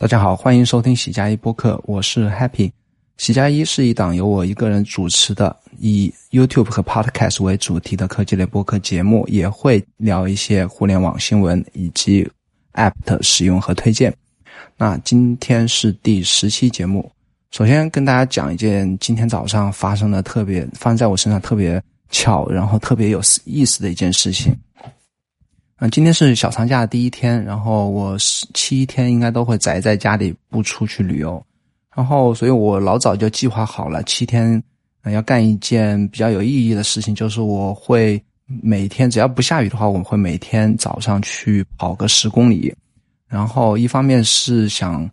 大家好，欢迎收听喜加一播客，我是 Happy。喜加一是一档由我一个人主持的，以 YouTube 和 Podcast 为主题的科技类播客节目，也会聊一些互联网新闻以及 App 的使用和推荐。那今天是第十期节目，首先跟大家讲一件今天早上发生的特别发生在我身上特别巧，然后特别有意思的一件事情。嗯，今天是小长假的第一天，然后我七天应该都会宅在家里，不出去旅游。然后，所以我老早就计划好了，七天要干一件比较有意义的事情，就是我会每天只要不下雨的话，我会每天早上去跑个十公里。然后，一方面是想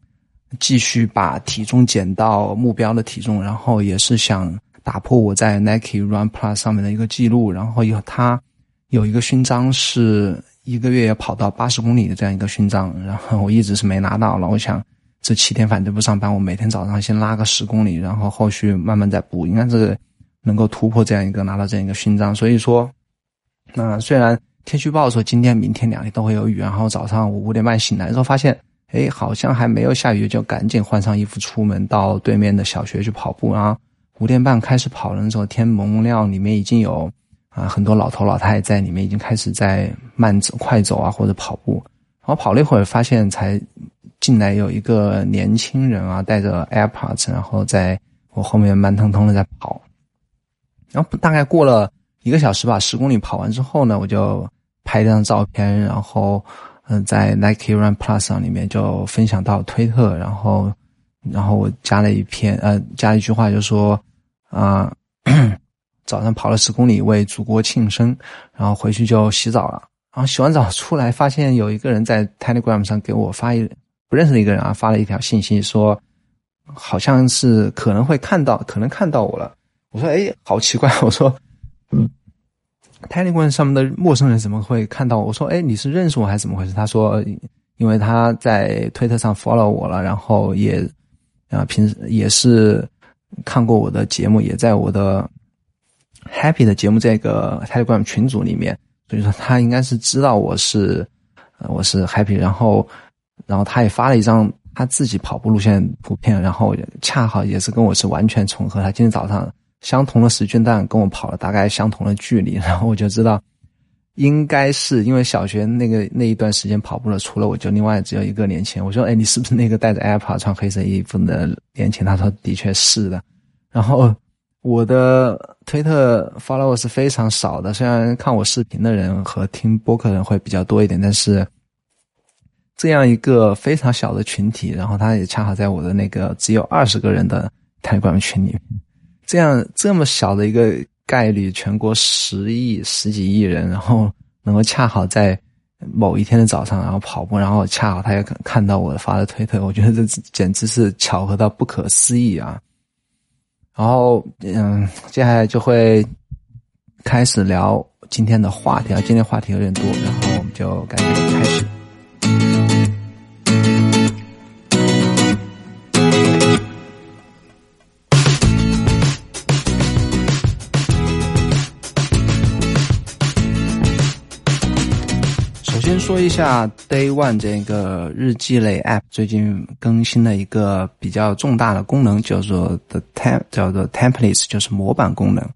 继续把体重减到目标的体重，然后也是想打破我在 Nike Run Plus 上面的一个记录。然后有它有一个勋章是。一个月要跑到八十公里的这样一个勋章，然后我一直是没拿到了。我想这七天反正不上班，我每天早上先拉个十公里，然后后续慢慢再补，应该是能够突破这样一个拿到这样一个勋章。所以说，那虽然天气预报说今天、明天两天都会有雨，然后早上我五点半醒来之后发现，哎，好像还没有下雨，就赶紧换上衣服出门到对面的小学去跑步。然后五点半开始跑的时候，天蒙蒙亮，里面已经有。啊，很多老头老太在里面已经开始在慢走、快走啊，或者跑步。然后跑了一会儿，发现才进来有一个年轻人啊，带着 AirPods，然后在我后面慢腾腾的在跑。然后大概过了一个小时吧，十公里跑完之后呢，我就拍一张照片，然后嗯，在 Nike Run Plus 上里面就分享到推特，然后然后我加了一篇呃，加了一句话就说啊。早上跑了十公里为祖国庆生，然后回去就洗澡了。然后洗完澡出来，发现有一个人在 Telegram 上给我发一不认识的一个人啊发了一条信息，说好像是可能会看到，可能看到我了。我说哎，好奇怪。我说嗯，Telegram 上面的陌生人怎么会看到我？我说哎，你是认识我还是怎么回事？他说因为他在推特上 follow 我了，然后也啊平时也是看过我的节目，也在我的。Happy 的节目这个 Telegram 群组里面，所以说他应该是知道我是，我是 Happy，然后，然后他也发了一张他自己跑步路线图片，然后恰好也是跟我是完全重合。他今天早上相同的时间段跟我跑了大概相同的距离，然后我就知道，应该是因为小学那个那一段时间跑步了，除了我就另外只有一个年轻。我说，哎，你是不是那个带着 AirPod 穿黑色衣服的年轻？他说，的确是的。然后。我的推特 follow 是非常少的，虽然看我视频的人和听播客人会比较多一点，但是这样一个非常小的群体，然后他也恰好在我的那个只有二十个人的 Telegram 群里，这样这么小的一个概率，全国十亿十几亿人，然后能够恰好在某一天的早上，然后跑步，然后恰好他也看看到我发的推特，我觉得这简直是巧合到不可思议啊！然后，嗯，接下来就会开始聊今天的话题啊。今天话题有点多，然后我们就赶紧开始。先说一下 Day One 这个日记类 App 最近更新的一个比较重大的功能，叫做 The Temp，叫做 Templates，就是模板功能。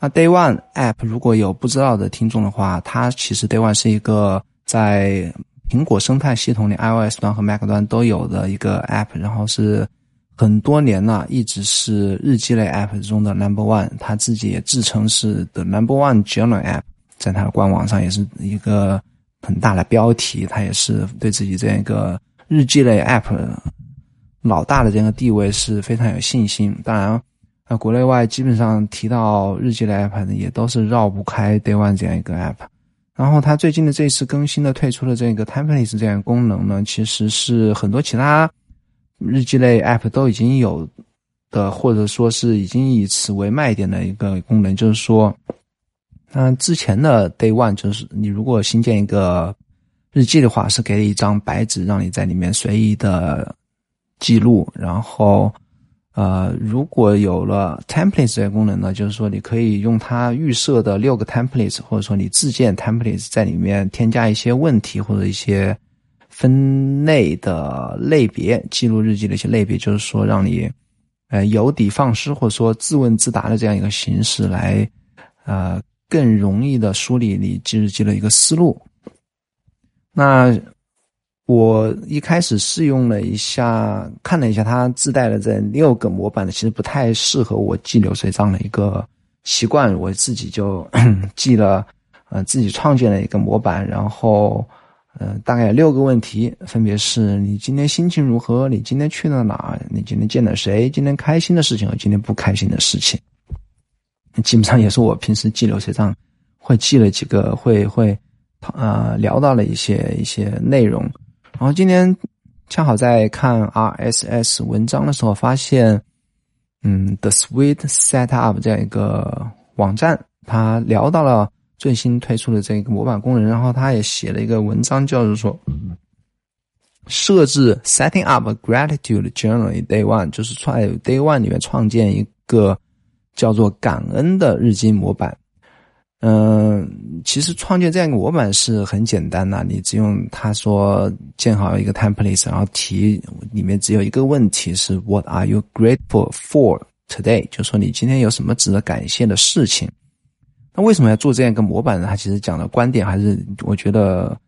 那 Day One App 如果有不知道的听众的话，它其实 Day One 是一个在苹果生态系统里 iOS 端和 Mac 端都有的一个 App，然后是很多年了，一直是日记类 App 中的 Number One。它自己也自称是 The Number One Journal App，在它的官网上也是一个。很大的标题，他也是对自己这样一个日记类 App 老大的这样一个地位是非常有信心。当然，呃，国内外基本上提到日记类 App 的，也都是绕不开 Day One 这样一个 App。然后，它最近的这次更新的退出的这个 Templates 这样功能呢，其实是很多其他日记类 App 都已经有的，或者说是已经以此为卖点的一个功能，就是说。那之前的 Day One 就是你如果新建一个日记的话，是给你一张白纸，让你在里面随意的记录。然后，呃，如果有了 Templates 这个功能呢，就是说你可以用它预设的六个 Templates，或者说你自建 Templates 在里面添加一些问题或者一些分类的类别，记录日记的一些类别，就是说让你呃有的放矢，或者说自问自答的这样一个形式来呃更容易的梳理你记日记的一个思路。那我一开始试用了一下，看了一下它自带的这六个模板呢，其实不太适合我记流水账的一个习惯，我自己就 记了。呃，自己创建了一个模板，然后，呃，大概有六个问题，分别是你今天心情如何？你今天去了哪？你今天见了谁？今天开心的事情和今天不开心的事情，基本上也是我平时记流水账会记了几个，会会，呃，聊到了一些一些内容。然后今天恰好在看 RSS 文章的时候，发现，嗯，The Sweet Setup 这样一个网站，它聊到了。最新推出的这个模板功能，然后他也写了一个文章，叫做说设置 setting up gratitude journal day one，就是在 day one 里面创建一个叫做感恩的日记模板。嗯，其实创建这样一个模板是很简单的，你只用他说建好一个 template，然后题里面只有一个问题是 What are you grateful for today？就说你今天有什么值得感谢的事情。那为什么要做这样一个模板呢？他其实讲的观点还是我觉得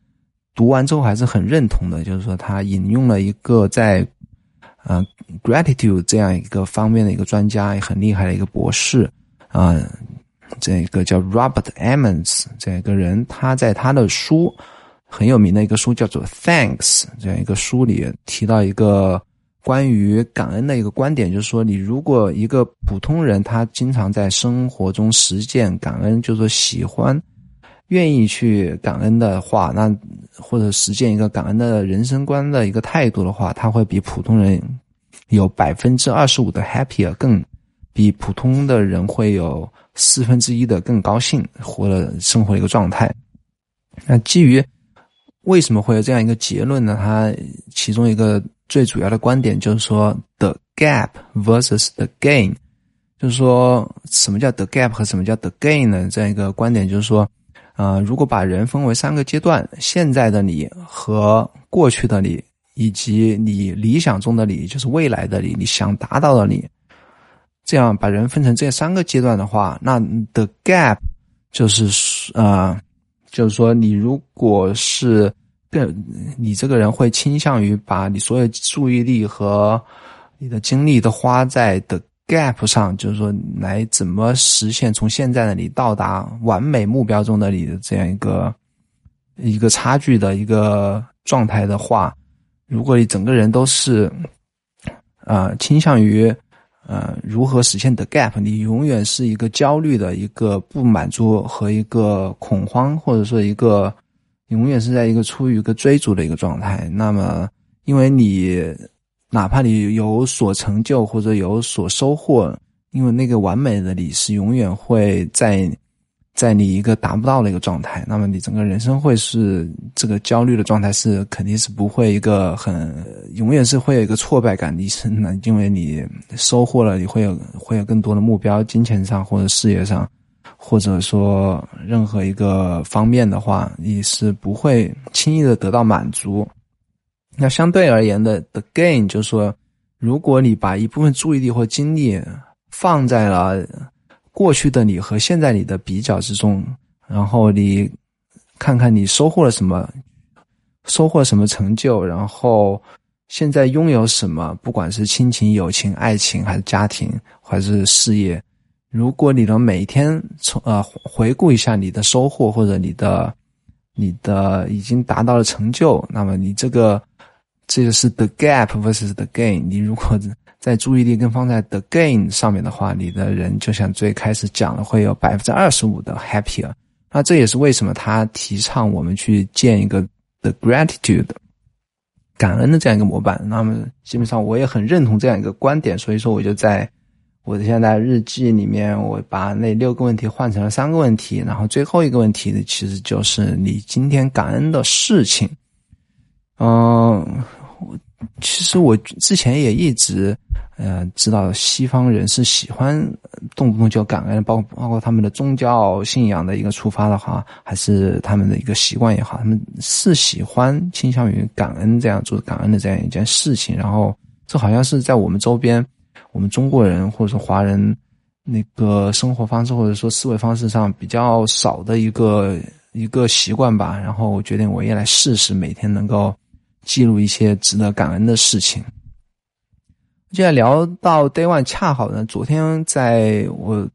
读完之后还是很认同的，就是说他引用了一个在呃 gratitude 这样一个方面的一个专家，很厉害的一个博士啊，这个叫 Robert Emmons 这样一个人，他在他的书很有名的一个书叫做 Thanks 这样一个书里提到一个。关于感恩的一个观点，就是说，你如果一个普通人，他经常在生活中实践感恩，就是说喜欢、愿意去感恩的话，那或者实践一个感恩的人生观的一个态度的话，他会比普通人有百分之二十五的 happier，更比普通的人会有四分之一的更高兴活了生活的一个状态。那基于为什么会有这样一个结论呢？它其中一个。最主要的观点就是说，the gap versus the gain，就是说什么叫 the gap 和什么叫 the gain 呢？这样一个观点就是说，啊，如果把人分为三个阶段，现在的你和过去的你，以及你理想中的你，就是未来的你，你想达到的你，这样把人分成这三个阶段的话，那 the gap 就是啊，就是说你如果是。更，你这个人会倾向于把你所有注意力和你的精力都花在的 gap 上，就是说来怎么实现从现在的你到达完美目标中的你的这样一个一个差距的一个状态的话，如果你整个人都是啊倾向于呃如何实现的 gap，你永远是一个焦虑的一个不满足和一个恐慌，或者说一个。永远是在一个处于一个追逐的一个状态。那么，因为你哪怕你有所成就或者有所收获，因为那个完美的你是永远会在在你一个达不到的一个状态。那么，你整个人生会是这个焦虑的状态，是肯定是不会一个很永远是会有一个挫败感的生的，因为你收获了，你会有会有更多的目标，金钱上或者事业上。或者说任何一个方面的话，你是不会轻易的得到满足。那相对而言的，the gain 就是说，如果你把一部分注意力或精力放在了过去的你和现在你的比较之中，然后你看看你收获了什么，收获什么成就，然后现在拥有什么，不管是亲情、友情、爱情，还是家庭，还是事业。如果你能每天从呃回顾一下你的收获或者你的你的已经达到了成就，那么你这个这个是 the gap versus the gain。你如果在注意力更放在 the gain 上面的话，你的人就像最开始讲的，会有百分之二十五的 happier。那这也是为什么他提倡我们去建一个 the gratitude 感恩的这样一个模板。那么基本上我也很认同这样一个观点，所以说我就在。我的现在日记里面，我把那六个问题换成了三个问题，然后最后一个问题呢，其实就是你今天感恩的事情。嗯，其实我之前也一直，呃，知道西方人是喜欢动不动就感恩，包包括他们的宗教信仰的一个出发的话，还是他们的一个习惯也好，他们是喜欢倾向于感恩这样做感恩的这样一件事情。然后，这好像是在我们周边，我们中国人或者说华人那个生活方式或者说思维方式上比较少的一个一个习惯吧。然后，我决定我也来试试，每天能够记录一些值得感恩的事情。接下来聊到 Day One，恰好呢，昨天在我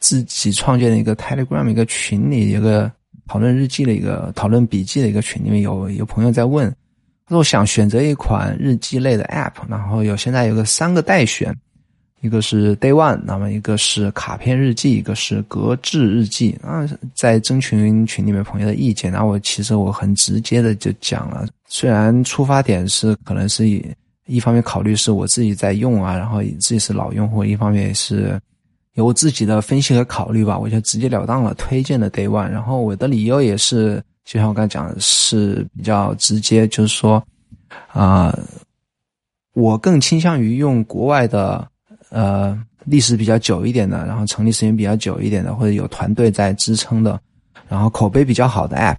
自己创建的一个 Telegram 一个群里，一个讨论日记的一个讨论笔记的一个群里面，有有朋友在问，他说我想选择一款日记类的 App，然后有现在有个三个待选，一个是 Day One，那么一个是卡片日记，一个是格致日记啊，在征询群里面朋友的意见，然后我其实我很直接的就讲了，虽然出发点是可能是以。一方面考虑是我自己在用啊，然后自己是老用户；一方面也是有我自己的分析和考虑吧，我就直截了当了推荐的 Day One。然后我的理由也是，就像我刚才讲的，是比较直接，就是说，啊，我更倾向于用国外的，呃，历史比较久一点的，然后成立时间比较久一点的，或者有团队在支撑的，然后口碑比较好的 App，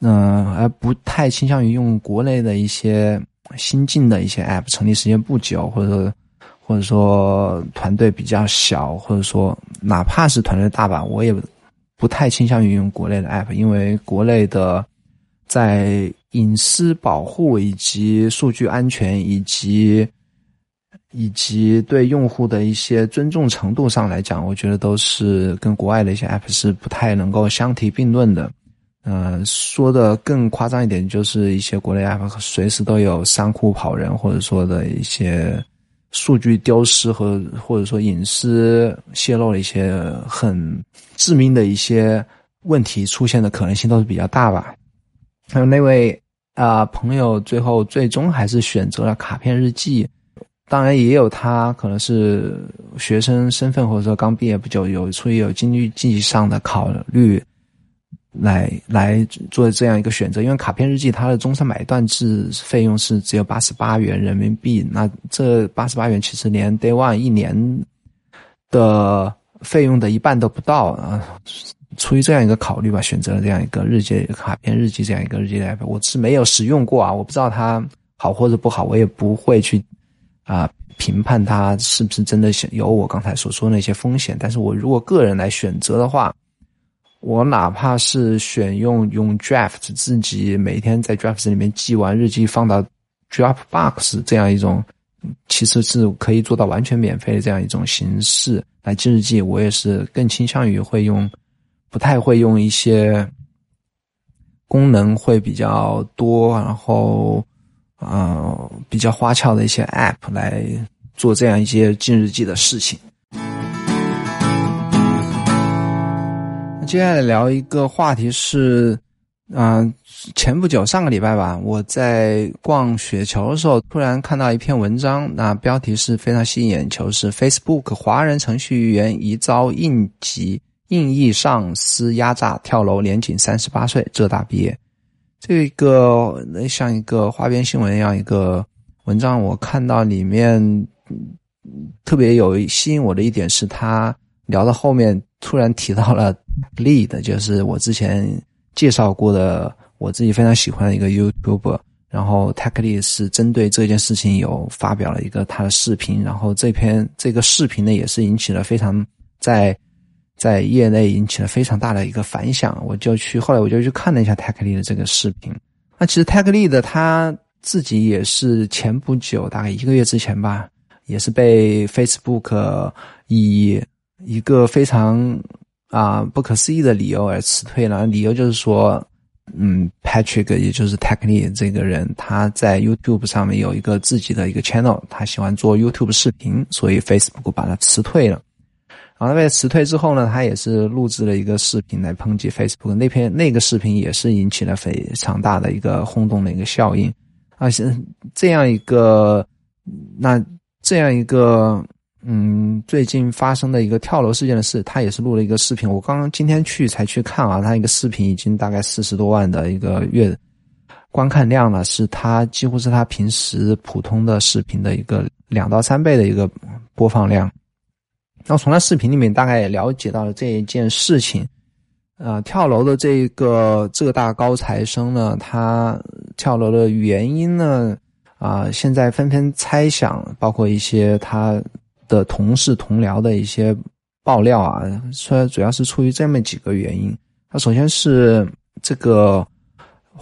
嗯，而不太倾向于用国内的一些。新进的一些 App 成立时间不久，或者或者说团队比较小，或者说哪怕是团队大吧，我也不太倾向于用国内的 App，因为国内的在隐私保护以及数据安全以及以及对用户的一些尊重程度上来讲，我觉得都是跟国外的一些 App 是不太能够相提并论的。呃，说的更夸张一点，就是一些国内 app 随时都有仓库跑人，或者说的一些数据丢失和或者说隐私泄露的一些很致命的一些问题出现的可能性都是比较大吧。还有那位啊朋友，最后最终还是选择了卡片日记，当然也有他可能是学生身份，或者说刚毕业不久，有出于有经济经济上的考虑。来来做这样一个选择，因为卡片日记它的终身买断制费用是只有八十八元人民币，那这八十八元其实连 Day One 一年的费用的一半都不到啊。出于这样一个考虑吧，选择了这样一个日记卡片日记这样一个日记 app，我是没有使用过啊，我不知道它好或者不好，我也不会去啊评判它是不是真的有我刚才所说那些风险。但是我如果个人来选择的话。我哪怕是选用用 Draft 自己每天在 Draft 里面记完日记放到 Dropbox 这样一种，其实是可以做到完全免费的这样一种形式来记日记，我也是更倾向于会用，不太会用一些功能会比较多，然后呃比较花俏的一些 App 来做这样一些记日记的事情。接下来聊一个话题是，嗯，前不久上个礼拜吧，我在逛雪球的时候，突然看到一篇文章，那标题是非常吸引眼球，是 Facebook 华人程序员疑遭应急应役上司压榨跳楼，年仅三十八岁，浙大毕业。这个像一个花边新闻一样一个文章，我看到里面特别有吸引我的一点是，他聊到后面突然提到了。Lead 就是我之前介绍过的，我自己非常喜欢的一个 YouTuber。然后 TechLead 是针对这件事情有发表了一个他的视频，然后这篇这个视频呢也是引起了非常在在业内引起了非常大的一个反响。我就去后来我就去看了一下 TechLead 的这个视频。那其实 TechLead 他自己也是前不久大概一个月之前吧，也是被 Facebook 以一个非常。啊，不可思议的理由而辞退了。理由就是说，嗯，Patrick 也就是 t e c h n i 这个人，他在 YouTube 上面有一个自己的一个 channel，他喜欢做 YouTube 视频，所以 Facebook 把他辞退了。然后他被辞退之后呢，他也是录制了一个视频来抨击 Facebook。那篇那个视频也是引起了非常大的一个轰动的一个效应。啊，是这样一个，那这样一个。嗯，最近发生的一个跳楼事件的事，他也是录了一个视频。我刚刚今天去才去看啊，他一个视频已经大概四十多万的一个月观看量了，是他几乎是他平时普通的视频的一个两到三倍的一个播放量。然后从他视频里面大概也了解到了这一件事情。呃，跳楼的这个浙大高材生呢，他跳楼的原因呢，啊，现在纷纷猜想，包括一些他的同事同僚的一些爆料啊，说主要是出于这么几个原因。他首先是这个。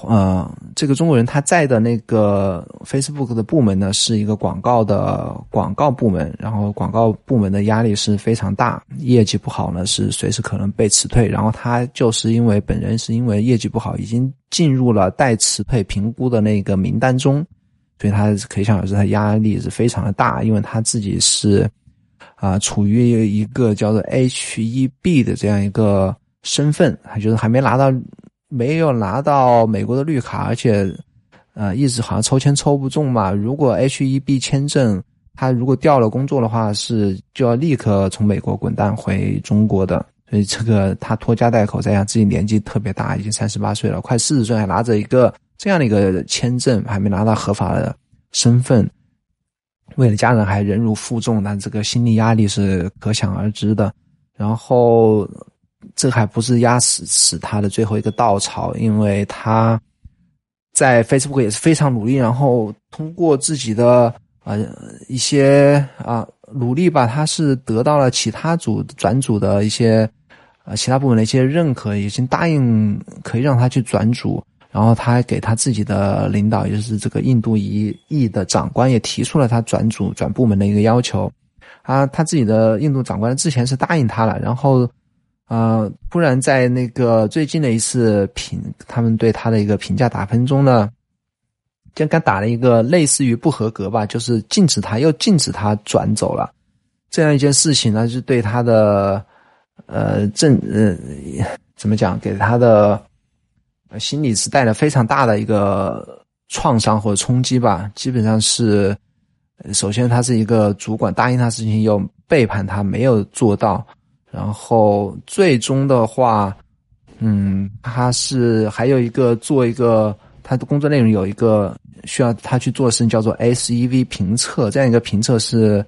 呃，这个中国人他在的那个 Facebook 的部门呢，是一个广告的广告部门，然后广告部门的压力是非常大，业绩不好呢是随时可能被辞退。然后他就是因为本人是因为业绩不好，已经进入了待辞退评估的那个名单中，所以他可以想而知，他压力是非常的大，因为他自己是啊处于一个叫做 HEB 的这样一个身份，他就是还没拿到。没有拿到美国的绿卡，而且，呃，一直好像抽签抽不中嘛。如果 HEB 签证，他如果调了工作的话，是就要立刻从美国滚蛋回中国的。所以这个他拖家带口，再加上自己年纪特别大，已经三十八岁了，快四十岁，还拿着一个这样的一个签证，还没拿到合法的身份，为了家人还忍辱负重，那这个心理压力是可想而知的。然后。这还不是压死死他的最后一个稻草，因为他在 Facebook 也是非常努力，然后通过自己的呃一些啊努力吧，他是得到了其他组转组的一些啊其他部门的一些认可，已经答应可以让他去转组，然后他还给他自己的领导，也就是这个印度裔裔的长官也提出了他转组转部门的一个要求，啊，他自己的印度长官之前是答应他了，然后。呃，突然在那个最近的一次评，他们对他的一个评价打分中呢，就刚打了一个类似于不合格吧，就是禁止他，又禁止他转走了。这样一件事情呢，就对他的呃正呃怎么讲，给他的心理是带来非常大的一个创伤或者冲击吧。基本上是，首先他是一个主管，答应他事情又背叛他，没有做到。然后最终的话，嗯，他是还有一个做一个他的工作内容有一个需要他去做的事情叫做 SEV 评测，这样一个评测是，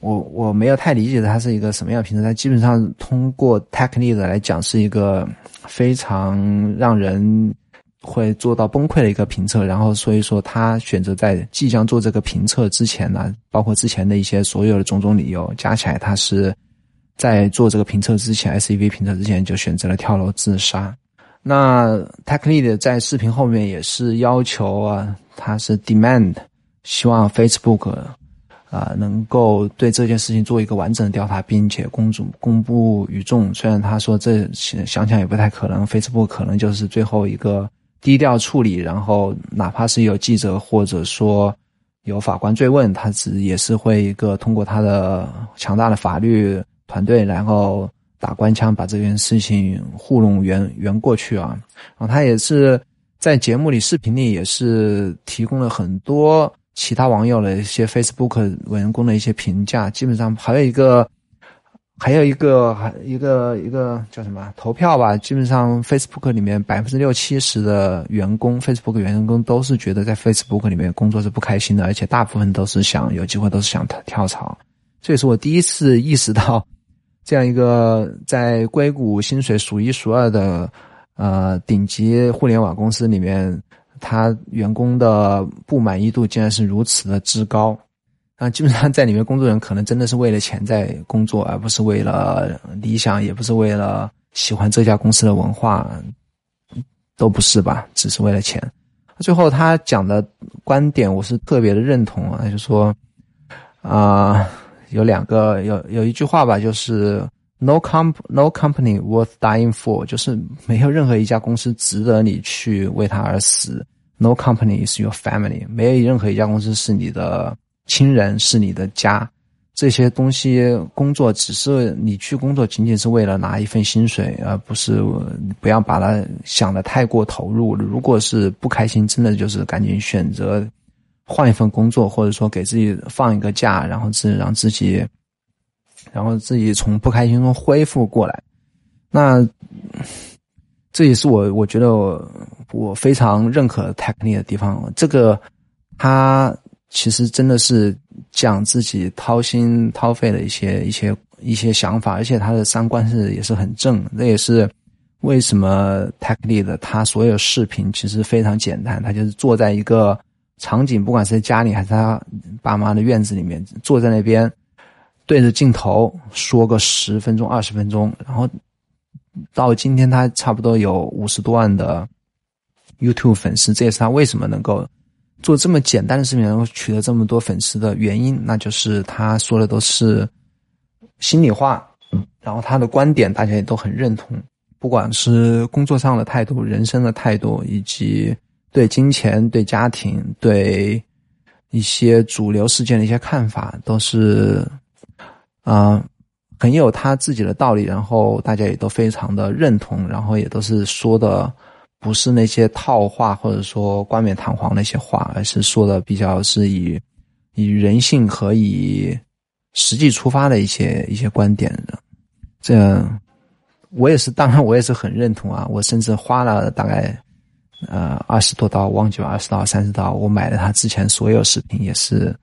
我我没有太理解它是一个什么样的评测，它基本上通过 technique 来讲是一个非常让人会做到崩溃的一个评测，然后所以说他选择在即将做这个评测之前呢，包括之前的一些所有的种种理由加起来，他是。在做这个评测之前，S E V 评测之前就选择了跳楼自杀。那 Techlead 在视频后面也是要求啊，他是 demand，希望 Facebook 啊能够对这件事情做一个完整的调查，并且公主公布于众。虽然他说这想想也不太可能，Facebook 可能就是最后一个低调处理，然后哪怕是有记者或者说有法官追问，他只也是会一个通过他的强大的法律。团队，然后打官腔，把这件事情糊弄圆圆过去啊。然后他也是在节目里、视频里也是提供了很多其他网友的一些 Facebook 员工的一些评价。基本上还有一个，还有一个，还一个一个叫什么投票吧。基本上 Facebook 里面百分之六七十的员工，Facebook 员工都是觉得在 Facebook 里面工作是不开心的，而且大部分都是想有机会都是想跳槽。这也是我第一次意识到。这样一个在硅谷薪水数一数二的，呃，顶级互联网公司里面，他员工的不满意度竟然是如此的之高，啊，基本上在里面工作人可能真的是为了钱在工作，而不是为了理想，也不是为了喜欢这家公司的文化，都不是吧？只是为了钱。最后他讲的观点，我是特别的认同啊，就说，啊。有两个有有一句话吧，就是 “no comp no company worth dying for”，就是没有任何一家公司值得你去为它而死。“No company is your family”，没有任何一家公司是你的亲人，是你的家。这些东西工作只是你去工作，仅仅是为了拿一份薪水，而不是不要把它想的太过投入。如果是不开心，真的就是赶紧选择。换一份工作，或者说给自己放一个假，然后自让自己，然后自己从不开心中恢复过来。那这也是我我觉得我我非常认可 Technique 的地方。这个他其实真的是讲自己掏心掏肺的一些一些一些想法，而且他的三观是也是很正。这也是为什么 Techly 的他所有视频其实非常简单，他就是坐在一个场景，不管是家里还是他爸妈的院子里面，坐在那边对着镜头说个十分钟、二十分钟，然后到今天他差不多有五十多万的 YouTube 粉丝，这也是他为什么能够。做这么简单的视频，然后取得这么多粉丝的原因，那就是他说的都是心里话，然后他的观点大家也都很认同，不管是工作上的态度、人生的态度，以及对金钱、对家庭、对一些主流事件的一些看法，都是啊很有他自己的道理，然后大家也都非常的认同，然后也都是说的。不是那些套话，或者说冠冕堂皇那些话，而是说的比较是以以人性和以实际出发的一些一些观点的。这我也是，当然我也是很认同啊。我甚至花了大概呃二十多刀，忘记了二十刀三十刀，我买了他之前所有视频，也是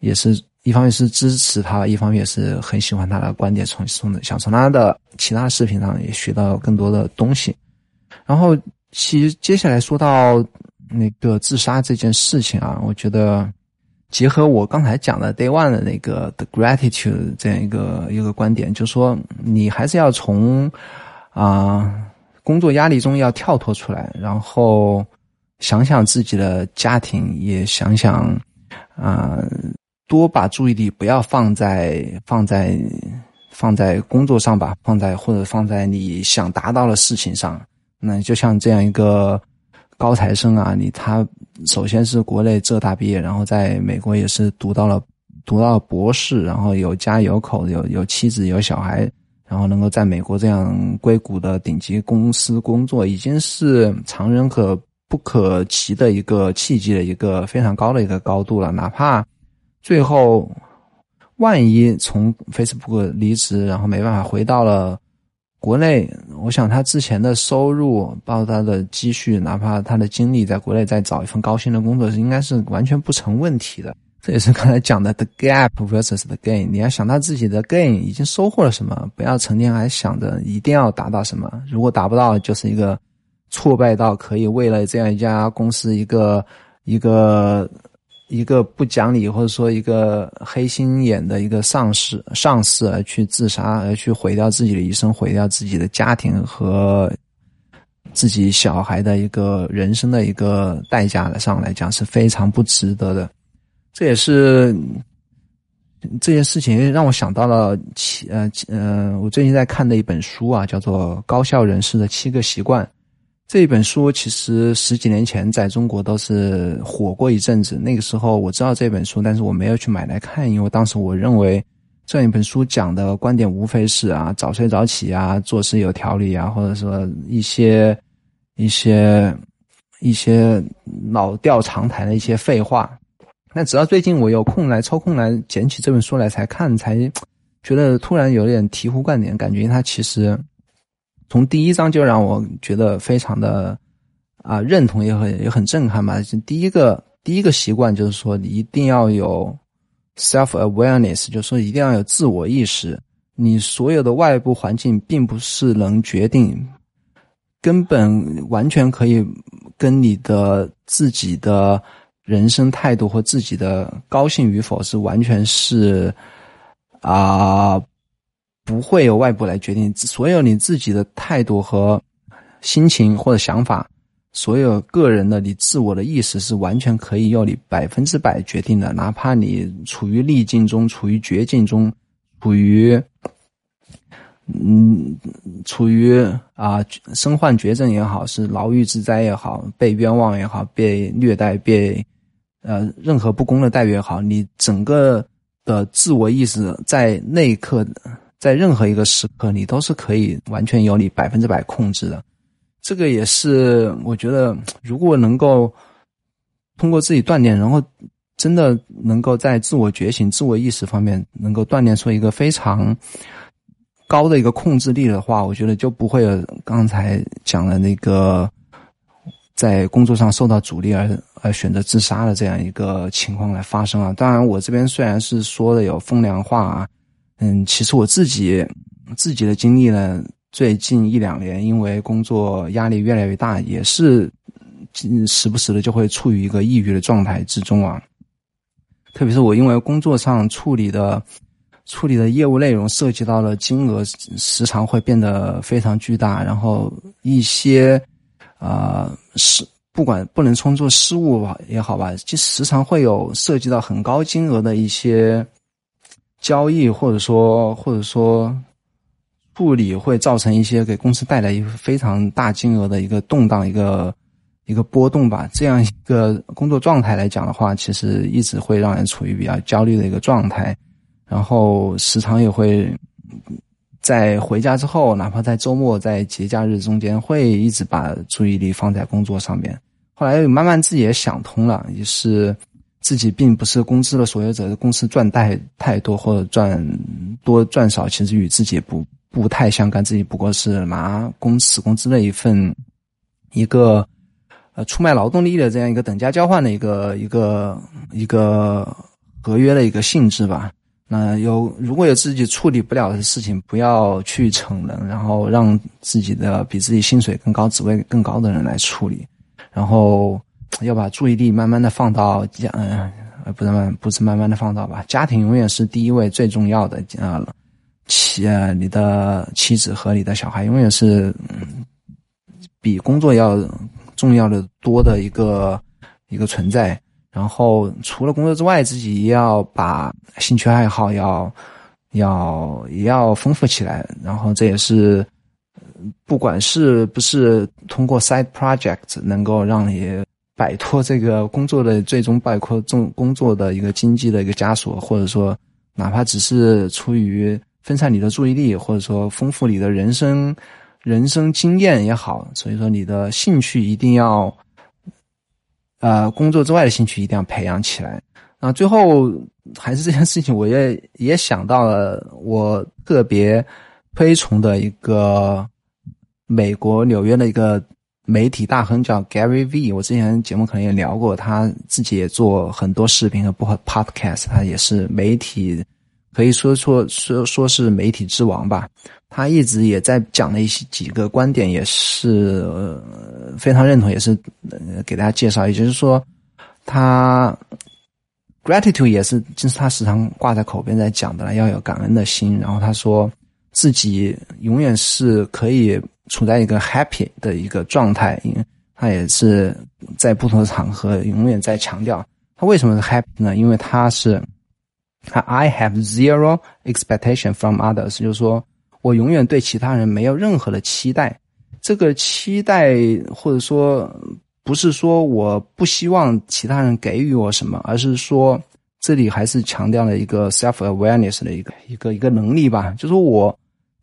也是一方面是支持他，一方面是很喜欢他的观点，从从想从他的其他视频上也学到更多的东西，然后。其实接下来说到那个自杀这件事情啊，我觉得结合我刚才讲的 Day One 的那个 The Gratitude 这样一个一个观点，就是说你还是要从啊工作压力中要跳脱出来，然后想想自己的家庭，也想想啊多把注意力不要放在放在放在工作上吧，放在或者放在你想达到的事情上。那就像这样一个高材生啊，你他首先是国内浙大毕业，然后在美国也是读到了读到博士，然后有家有口，有有妻子有小孩，然后能够在美国这样硅谷的顶级公司工作，已经是常人可不可及的一个契机的一个非常高的一个高度了。哪怕最后万一从 Facebook 离职，然后没办法回到了。国内，我想他之前的收入，包括他的积蓄，哪怕他的精力在国内再找一份高薪的工作，是应该是完全不成问题的。这也是刚才讲的 the gap versus the gain。你要想他自己的 gain 已经收获了什么，不要成天还想着一定要达到什么。如果达不到，就是一个挫败到可以为了这样一家公司一个一个。一个不讲理，或者说一个黑心眼的一个上司，上司而去自杀，而去毁掉自己的一生，毁掉自己的家庭和自己小孩的一个人生的一个代价的上来讲是非常不值得的。这也是这件事情让我想到了七呃呃，我最近在看的一本书啊，叫做《高效人士的七个习惯》。这本书其实十几年前在中国都是火过一阵子。那个时候我知道这本书，但是我没有去买来看，因为当时我认为这样一本书讲的观点无非是啊早睡早起啊，做事有条理啊，或者说一些一些一些老调常谈的一些废话。那直到最近我有空来抽空来捡起这本书来才看，才觉得突然有点醍醐灌顶，感觉它其实。从第一章就让我觉得非常的啊认同，也很也很震撼吧。第一个第一个习惯就是说，你一定要有 self awareness，就是说一定要有自我意识。你所有的外部环境并不是能决定，根本完全可以跟你的自己的人生态度或自己的高兴与否是完全是啊。不会有外部来决定，所有你自己的态度和心情或者想法，所有个人的你自我的意识是完全可以由你百分之百决定的。哪怕你处于逆境中、处于绝境中、处于嗯、处于啊身患绝症也好，是牢狱之灾也好，被冤枉也好，被虐待、被呃任何不公的待遇也好，你整个的自我意识在那一刻。在任何一个时刻，你都是可以完全由你百分之百控制的。这个也是我觉得，如果能够通过自己锻炼，然后真的能够在自我觉醒、自我意识方面能够锻炼出一个非常高的一个控制力的话，我觉得就不会有刚才讲的那个在工作上受到阻力而而选择自杀的这样一个情况来发生啊。当然，我这边虽然是说的有风凉话啊。嗯，其实我自己自己的经历呢，最近一两年因为工作压力越来越大，也是时不时的就会处于一个抑郁的状态之中啊。特别是我因为工作上处理的处理的业务内容涉及到了金额，时常会变得非常巨大，然后一些啊是不管不能称作失误吧也好吧，就时常会有涉及到很高金额的一些。交易或者说或者说处理会造成一些给公司带来一个非常大金额的一个动荡一个一个波动吧。这样一个工作状态来讲的话，其实一直会让人处于比较焦虑的一个状态。然后时常也会在回家之后，哪怕在周末、在节假日中间，会一直把注意力放在工作上面。后来慢慢自己也想通了，也是。自己并不是工资的所有者，公司赚太太多或者赚多赚少，其实与自己不不太相干。自己不过是拿工死工资的一份一个呃出卖劳动力的这样一个等价交换的一个一个一个合约的一个性质吧。那有如果有自己处理不了的事情，不要去逞能，然后让自己的比自己薪水更高、职位更高的人来处理，然后。要把注意力慢慢的放到家，嗯，不是慢，不是慢慢的放到吧。家庭永远是第一位最重要的啊，妻，你的妻子和你的小孩永远是比工作要重要的多的一个一个存在。然后除了工作之外，自己也要把兴趣爱好要要也要丰富起来。然后这也是不管是不是通过 side project 能够让你。摆脱这个工作的最终摆脱重工作的一个经济的一个枷锁，或者说，哪怕只是出于分散你的注意力，或者说丰富你的人生人生经验也好，所以说你的兴趣一定要，呃，工作之外的兴趣一定要培养起来。那最后还是这件事情，我也也想到了我特别推崇的一个美国纽约的一个。媒体大亨叫 Gary V，我之前节目可能也聊过，他自己也做很多视频和播 podcast，他也是媒体，可以说说说说是媒体之王吧。他一直也在讲的一些几个观点，也是呃非常认同，也是给大家介绍。也就是说，他 gratitude 也是就是他时常挂在口边在讲的，要有感恩的心。然后他说自己永远是可以。处在一个 happy 的一个状态，因为他也是在不同的场合永远在强调他为什么是 happy 呢？因为他是他 I have zero expectation from others，就是说我永远对其他人没有任何的期待。这个期待或者说不是说我不希望其他人给予我什么，而是说这里还是强调了一个 self awareness 的一个一个一个能力吧，就是我。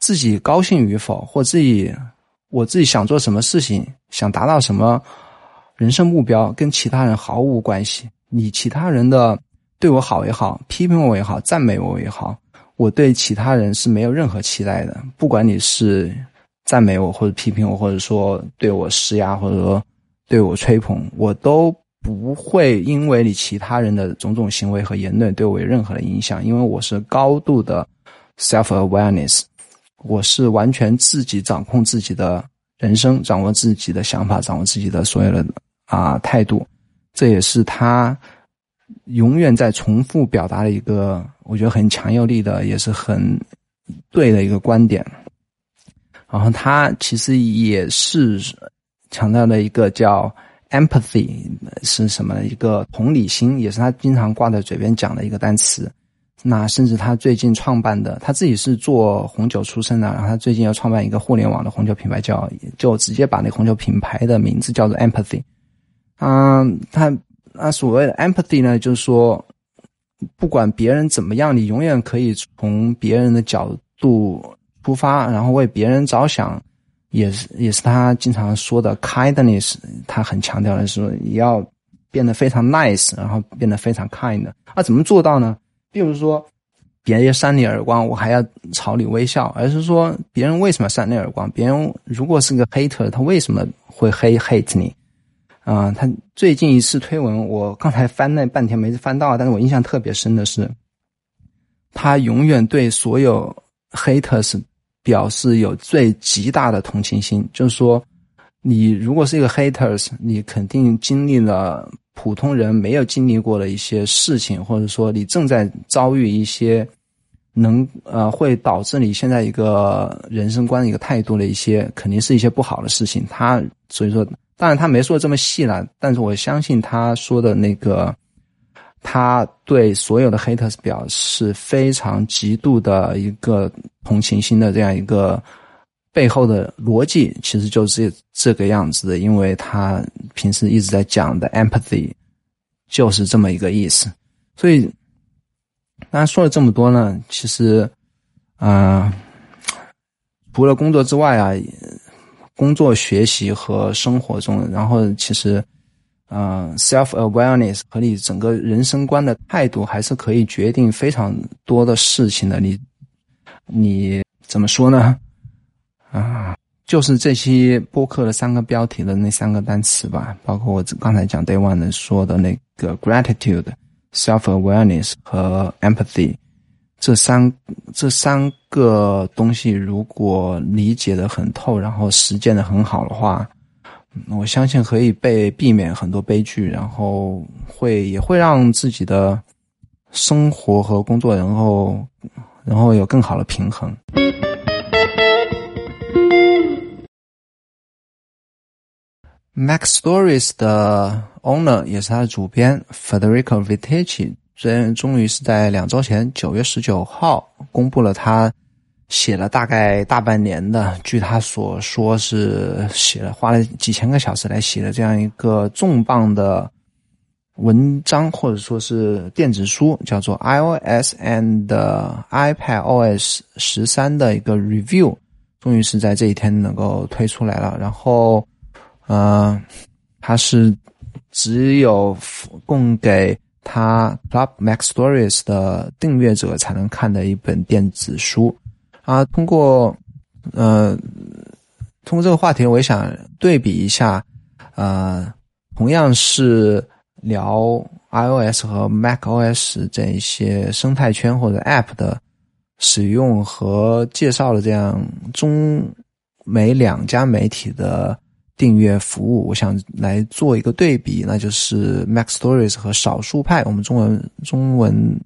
自己高兴与否，或自己我自己想做什么事情，想达到什么人生目标，跟其他人毫无关系。你其他人的对我好也好，批评我也好，赞美我也好，我对其他人是没有任何期待的。不管你是赞美我，或者批评我，或者说对我施压，或者说对我吹捧，我都不会因为你其他人的种种行为和言论对我有任何的影响，因为我是高度的 self awareness。我是完全自己掌控自己的人生，掌握自己的想法，掌握自己的所有的啊态度，这也是他永远在重复表达的一个，我觉得很强有力的，也是很对的一个观点。然后他其实也是强调的一个叫 empathy 是什么？一个同理心，也是他经常挂在嘴边讲的一个单词。那甚至他最近创办的，他自己是做红酒出身的，然后他最近要创办一个互联网的红酒品牌，叫就直接把那红酒品牌的名字叫做 Empathy。嗯，他那所谓的 Empathy 呢，就是说，不管别人怎么样，你永远可以从别人的角度出发，然后为别人着想，也是也是他经常说的 kindness。他很强调的是，你要变得非常 nice，然后变得非常 kind。那怎么做到呢？并不是说别人扇你耳光，我还要朝你微笑，而是说别人为什么扇你耳光？别人如果是个 hater，他为什么会黑 hate 你？啊，他最近一次推文，我刚才翻那半天没翻到，但是我印象特别深的是，他永远对所有 haters 表示有最极大的同情心。就是说，你如果是一个 haters，你肯定经历了普通人没有经历过的一些事情，或者说你正在遭遇一些。能呃会导致你现在一个人生观一个态度的一些肯定是一些不好的事情。他所以说，当然他没说这么细了，但是我相信他说的那个，他对所有的 hate 表示非常极度的一个同情心的这样一个背后的逻辑，其实就是这个样子的。因为他平时一直在讲的 empathy 就是这么一个意思，所以。当然说了这么多呢，其实，啊，除了工作之外啊，工作、学习和生活中，然后其实，嗯，self awareness 和你整个人生观的态度，还是可以决定非常多的事情的。你，你怎么说呢？啊，就是这期播客的三个标题的那三个单词吧，包括我刚才讲 day one 的说的那个 gratitude。self-awareness 和 empathy 这三这三个东西，如果理解的很透，然后实践的很好的话，我相信可以被避免很多悲剧，然后会也会让自己的生活和工作，然后然后有更好的平衡。Mac Stories 的 owner 也是他的主编 Federico Vitici，最终于是在两周前九月十九号公布了他写了大概大半年的，据他所说是写了花了几千个小时来写的这样一个重磅的文章或者说是电子书，叫做 iOS and iPadOS 十三的一个 review，终于是在这一天能够推出来了，然后。呃，它是只有供给他 Club Mac Stories 的订阅者才能看的一本电子书啊。通过呃，通过这个话题，我也想对比一下，呃，同样是聊 iOS 和 Mac OS 这一些生态圈或者 App 的使用和介绍的这样中美两家媒体的。订阅服务，我想来做一个对比，那就是 Mac Stories 和少数派。我们中文中文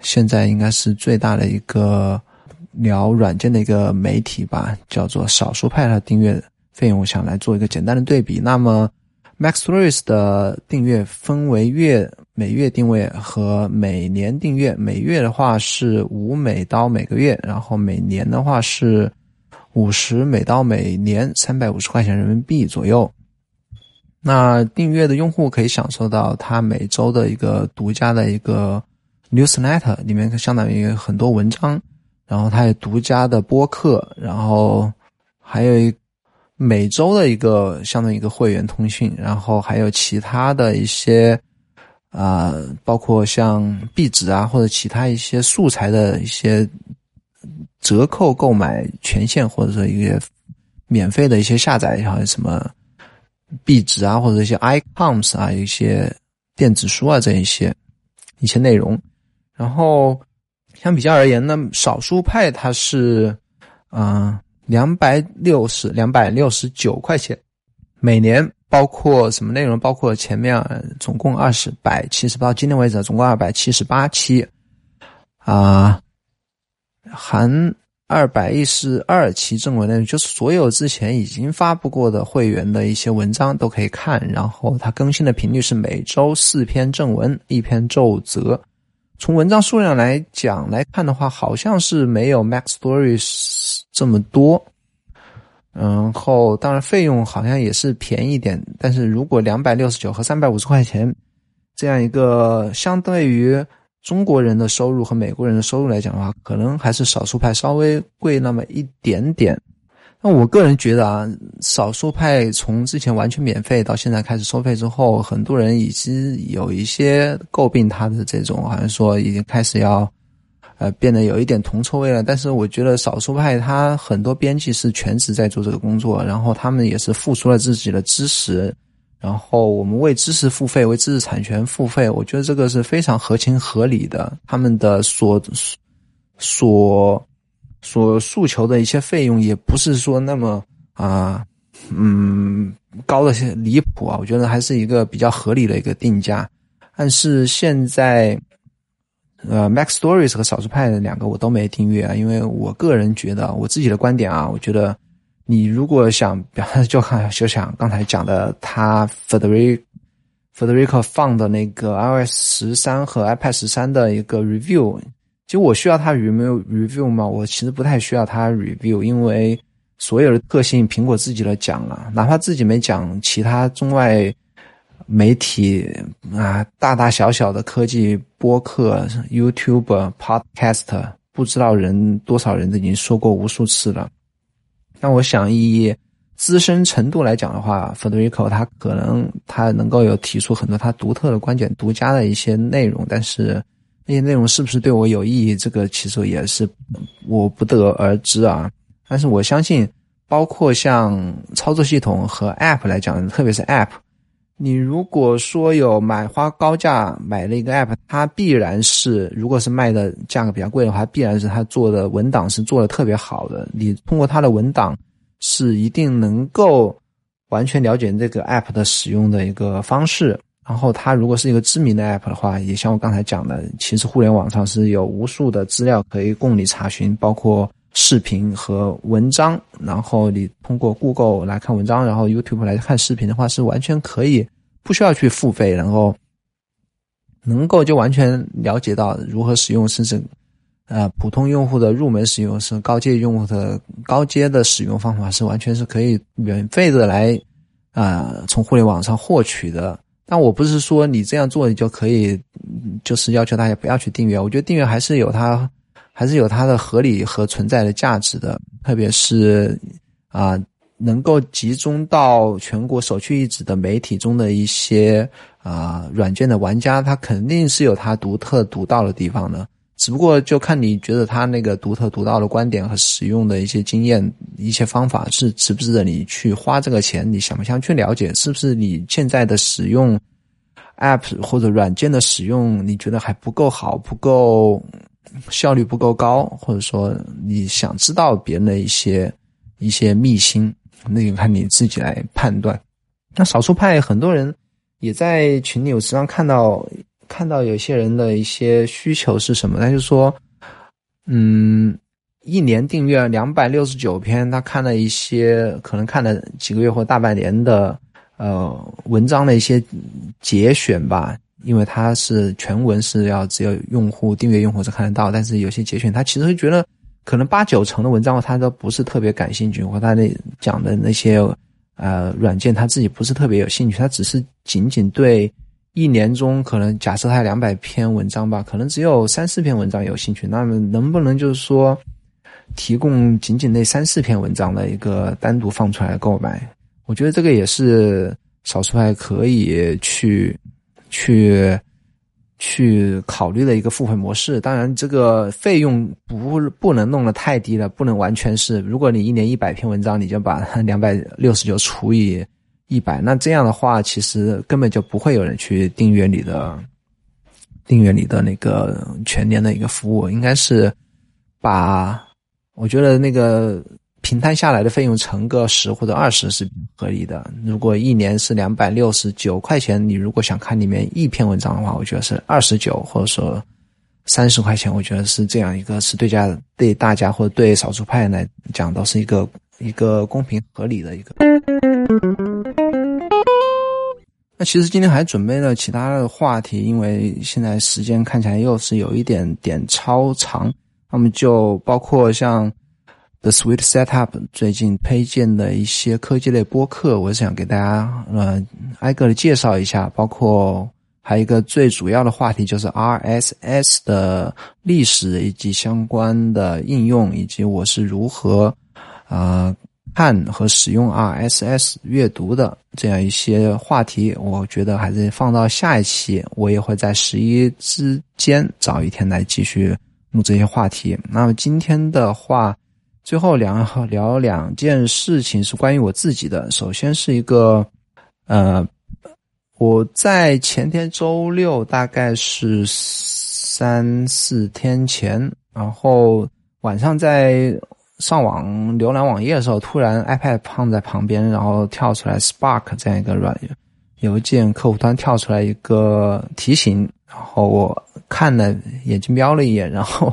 现在应该是最大的一个聊软件的一个媒体吧，叫做少数派的订阅费用，我想来做一个简单的对比。那么 Mac Stories 的订阅分为月每月订阅和每年订阅，每月的话是五美刀每个月，然后每年的话是。五十美刀每年三百五十块钱人民币左右。那订阅的用户可以享受到他每周的一个独家的一个 newsletter，里面相当于很多文章，然后他有独家的播客，然后还有一每周的一个相当于一个会员通讯，然后还有其他的一些啊，包括像壁纸啊或者其他一些素材的一些。折扣购买权限，或者说一个免费的一些下载，像什么壁纸啊，或者一些 icons 啊，一些电子书啊，这一些一些内容。然后相比较而言呢，少数派它是嗯两百六十两百六十九块钱每年，包括什么内容？包括前面总共二十百七十八，到今天为止总共二百七十八期啊。含二百一十二期正文内容，就是所有之前已经发布过的会员的一些文章都可以看。然后它更新的频率是每周四篇正文，一篇奏折。从文章数量来讲来看的话，好像是没有 Max Stories 这么多。然后当然费用好像也是便宜点，但是如果两百六十九和三百五十块钱这样一个相对于。中国人的收入和美国人的收入来讲的话，可能还是少数派稍微贵那么一点点。那我个人觉得啊，少数派从之前完全免费到现在开始收费之后，很多人已经有一些诟病他的这种，好像说已经开始要呃变得有一点铜臭味了。但是我觉得少数派他很多编辑是全职在做这个工作，然后他们也是付出了自己的知识。然后我们为知识付费，为知识产权付费，我觉得这个是非常合情合理的。他们的所所所诉求的一些费用，也不是说那么啊，嗯，高的离谱啊。我觉得还是一个比较合理的一个定价。但是现在，呃，Max Stories 和少数派的两个我都没订阅啊，因为我个人觉得，我自己的观点啊，我觉得你如果想表就看就想刚才讲的，他 Federico Federico 放的那个 iOS 十三和 iPad 十三的一个 review，其实我需要他 review review 吗？我其实不太需要他 review，因为所有的特性苹果自己都讲了，哪怕自己没讲，其他中外。媒体啊，大大小小的科技播客、YouTube、Podcast，不知道人多少人都已经说过无数次了。那我想以资深程度来讲的话，Federico 他可能他能够有提出很多他独特的观点、独家的一些内容，但是那些内容是不是对我有意义，这个其实也是我不得而知啊。但是我相信，包括像操作系统和 App 来讲，特别是 App。你如果说有买花高价买了一个 app，它必然是如果是卖的价格比较贵的话，必然是它做的文档是做的特别好的。你通过它的文档是一定能够完全了解这个 app 的使用的一个方式。然后它如果是一个知名的 app 的话，也像我刚才讲的，其实互联网上是有无数的资料可以供你查询，包括。视频和文章，然后你通过 Google 来看文章，然后 YouTube 来看视频的话，是完全可以不需要去付费，然后能够就完全了解到如何使用，甚至呃普通用户的入门使用是高阶用户的高阶的使用方法是完全是可以免费的来啊从互联网上获取的。但我不是说你这样做你就可以，就是要求大家不要去订阅。我觉得订阅还是有它。还是有它的合理和存在的价值的，特别是啊，能够集中到全国首屈一指的媒体中的一些啊软件的玩家，他肯定是有他独特独到的地方的。只不过就看你觉得他那个独特独到的观点和使用的一些经验、一些方法是值不值得你去花这个钱？你想不想去了解？是不是你现在的使用 App 或者软件的使用，你觉得还不够好，不够？效率不够高，或者说你想知道别人的一些一些秘辛，那就看你自己来判断。那少数派很多人也在群里，我时常看到看到有些人的一些需求是什么？他就说，嗯，一年订阅两百六十九篇，他看了一些可能看了几个月或大半年的呃文章的一些节选吧。因为它是全文是要只有用户订阅用户才看得到，但是有些节选他其实会觉得可能八九成的文章他都不是特别感兴趣，或他那讲的那些呃软件他自己不是特别有兴趣，他只是仅仅对一年中可能假设他两百篇文章吧，可能只有三四篇文章有兴趣，那么能不能就是说提供仅仅那三四篇文章的一个单独放出来购买？我觉得这个也是少数派可以去。去去考虑的一个付费模式，当然这个费用不不能弄得太低了，不能完全是，如果你一年一百篇文章，你就把 两百六十九除以一百，那这样的话，其实根本就不会有人去订阅你的订阅你的那个全年的一个服务，应该是把我觉得那个。平摊下来的费用乘个十或者二十是合理的。如果一年是两百六十九块钱，你如果想看里面一篇文章的话，我觉得是二十九或者说三十块钱，我觉得是这样一个是对家对大家或者对少数派来讲都是一个一个公平合理的一个。那其实今天还准备了其他的话题，因为现在时间看起来又是有一点点超长，那么就包括像。The Sweet Setup 最近推荐的一些科技类播客，我想给大家呃挨个的介绍一下，包括还有一个最主要的话题就是 RSS 的历史以及相关的应用，以及我是如何啊看和使用 RSS 阅读的这样一些话题，我觉得还是放到下一期，我也会在十一之间找一天来继续录这些话题。那么今天的话。最后聊聊两件事情是关于我自己的。首先是一个，呃，我在前天周六，大概是三四天前然后晚上在上网浏览网页的时候，突然 iPad 放在旁边，然后跳出来 Spark 这样一个软邮件客户端跳出来一个提醒，然后我看了眼睛瞄了一眼，然后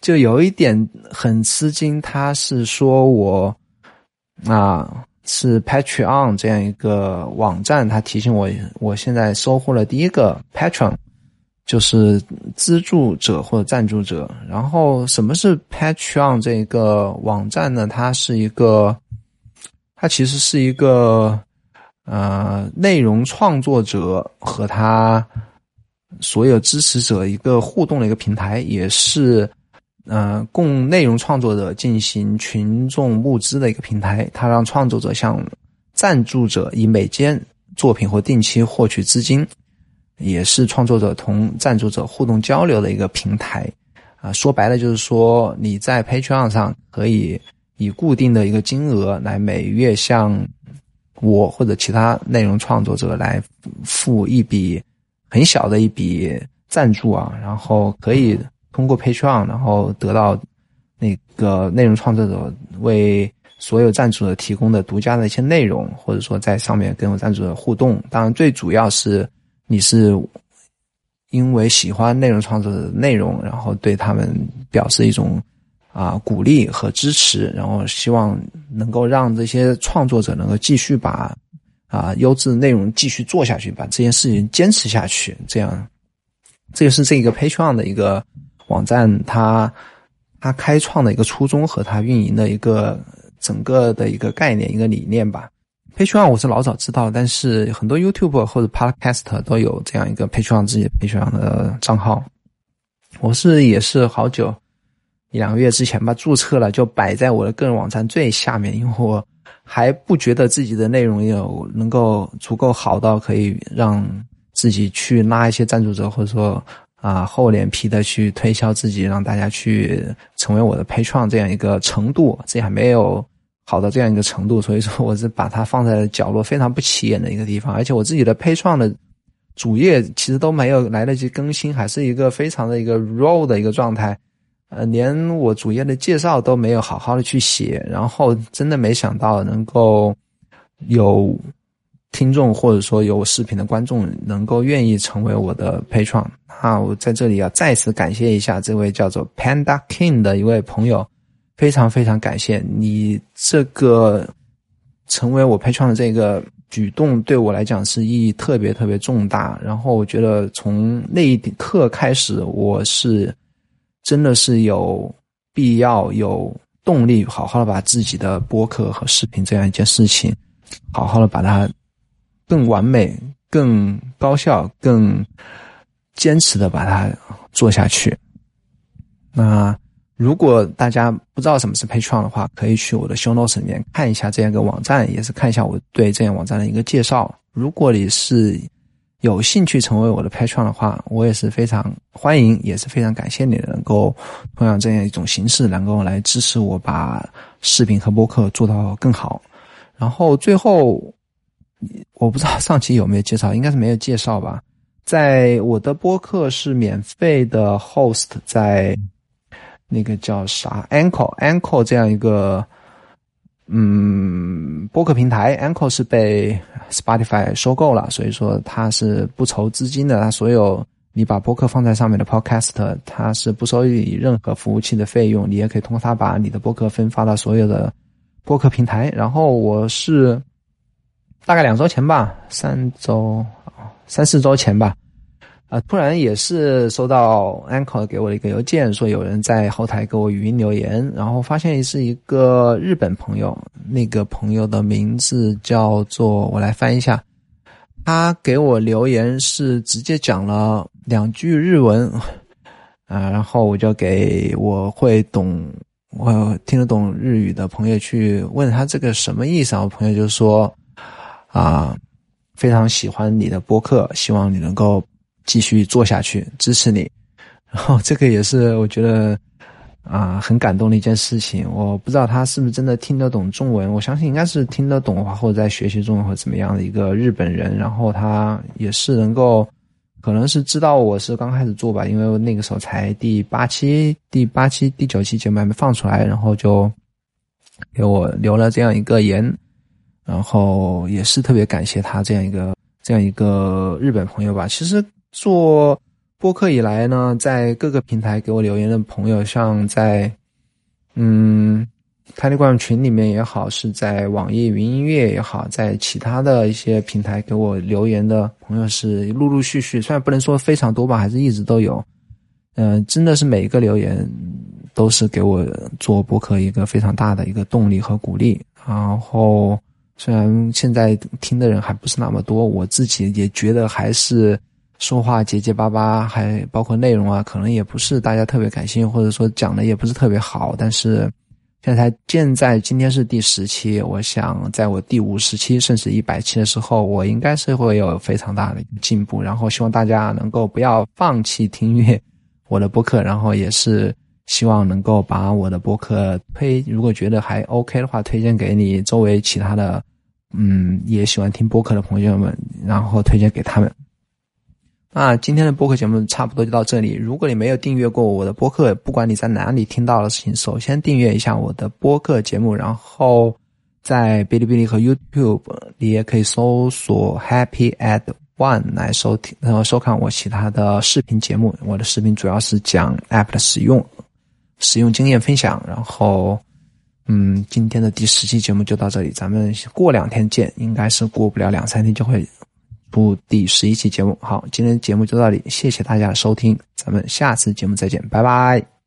就有一点很吃惊，他是说我啊。是 Patreon 这样一个网站，他提醒我，我现在收获了第一个 Patron，就是资助者或者赞助者。然后什么是 Patreon 这一个网站呢？它是一个，它其实是一个呃内容创作者和他所有支持者一个互动的一个平台，也是。呃，供内容创作者进行群众募资的一个平台，它让创作者向赞助者以每件作品或定期获取资金，也是创作者同赞助者互动交流的一个平台。啊，说白了就是说，你在 Patreon 上可以以固定的一个金额来每月向我或者其他内容创作者来付一笔很小的一笔赞助啊，然后可以。通过 Patreon，然后得到那个内容创作者为所有赞助者提供的独家的一些内容，或者说在上面跟赞助者互动。当然，最主要是你是因为喜欢内容创作者的内容，然后对他们表示一种啊鼓励和支持，然后希望能够让这些创作者能够继续把啊优质内容继续做下去，把这件事情坚持下去。这样，这个是这个 Patreon 的一个。网站它它开创的一个初衷和它运营的一个整个的一个概念一个理念吧。Patreon 我是老早知道，但是很多 YouTube 或者 Podcast 都有这样一个 Patreon 自己 Patreon 的账号。我是也是好久一两个月之前吧注册了，就摆在我的个人网站最下面，因为我还不觉得自己的内容有能够足够好到可以让自己去拉一些赞助者，或者说。啊，厚脸皮的去推销自己，让大家去成为我的配创这样一个程度，这还没有好到这样一个程度，所以说我是把它放在角落非常不起眼的一个地方，而且我自己的配创的主页其实都没有来得及更新，还是一个非常的一个 raw 的一个状态，呃，连我主页的介绍都没有好好的去写，然后真的没想到能够有。听众或者说有我视频的观众能够愿意成为我的陪创，那我在这里要再次感谢一下这位叫做 Panda King 的一位朋友，非常非常感谢你这个成为我陪创的这个举动，对我来讲是意义特别特别重大。然后我觉得从那一刻开始，我是真的是有必要有动力，好好的把自己的播客和视频这样一件事情，好好的把它。更完美、更高效、更坚持的把它做下去。那如果大家不知道什么是 Patreon 的话，可以去我的 Show Notes 里面看一下这样一个网站，也是看一下我对这样网站的一个介绍。如果你是有兴趣成为我的 Patreon 的话，我也是非常欢迎，也是非常感谢你能够同样这样一种形式，能够来支持我把视频和播客做到更好。然后最后。我不知道上期有没有介绍，应该是没有介绍吧。在我的播客是免费的，host 在那个叫啥 Ancho Ancho 这样一个嗯播客平台，Ancho 是被 Spotify 收购了，所以说它是不筹资金的。它所有你把播客放在上面的 Podcast，它是不收你任何服务器的费用，你也可以通过它把你的播客分发到所有的播客平台。然后我是。大概两周前吧，三周三四周前吧，啊，突然也是收到 Anko 给我的一个邮件，说有人在后台给我语音留言，然后发现是一个日本朋友，那个朋友的名字叫做我来翻一下，他给我留言是直接讲了两句日文，啊，然后我就给我会懂我听得懂日语的朋友去问他这个什么意思，我朋友就说。啊，非常喜欢你的播客，希望你能够继续做下去，支持你。然后这个也是我觉得啊很感动的一件事情。我不知道他是不是真的听得懂中文，我相信应该是听得懂话，或者在学习中文或怎么样的一个日本人。然后他也是能够可能是知道我是刚开始做吧，因为那个时候才第八期、第八期、第九期节目还没放出来，然后就给我留了这样一个言，然后也是特别感谢他这样一个这样一个日本朋友吧。其实做播客以来呢，在各个平台给我留言的朋友，像在嗯。泰利冠群里面也好，是在网易云音乐也好，在其他的一些平台给我留言的朋友是陆陆续续，虽然不能说非常多吧，还是一直都有。嗯，真的是每一个留言都是给我做博客一个非常大的一个动力和鼓励。然后，虽然现在听的人还不是那么多，我自己也觉得还是说话结结巴巴，还包括内容啊，可能也不是大家特别感兴趣，或者说讲的也不是特别好，但是。现在现在今天是第十期，我想在我第五十期甚至一百期的时候，我应该是会有非常大的进步。然后希望大家能够不要放弃听阅我的播客，然后也是希望能够把我的博客推，如果觉得还 OK 的话，推荐给你周围其他的嗯也喜欢听播客的朋友们，然后推荐给他们。那今天的播客节目差不多就到这里。如果你没有订阅过我的播客，不管你在哪里听到的事情，首先订阅一下我的播客节目，然后在哔哩哔哩和 YouTube，你也可以搜索 Happy at One 来收听，然后收看我其他的视频节目。我的视频主要是讲 App 的使用、使用经验分享。然后，嗯，今天的第十期节目就到这里，咱们过两天见，应该是过不了两三天就会。播第十一期节目，好，今天节目就到这里，谢谢大家的收听，咱们下次节目再见，拜拜。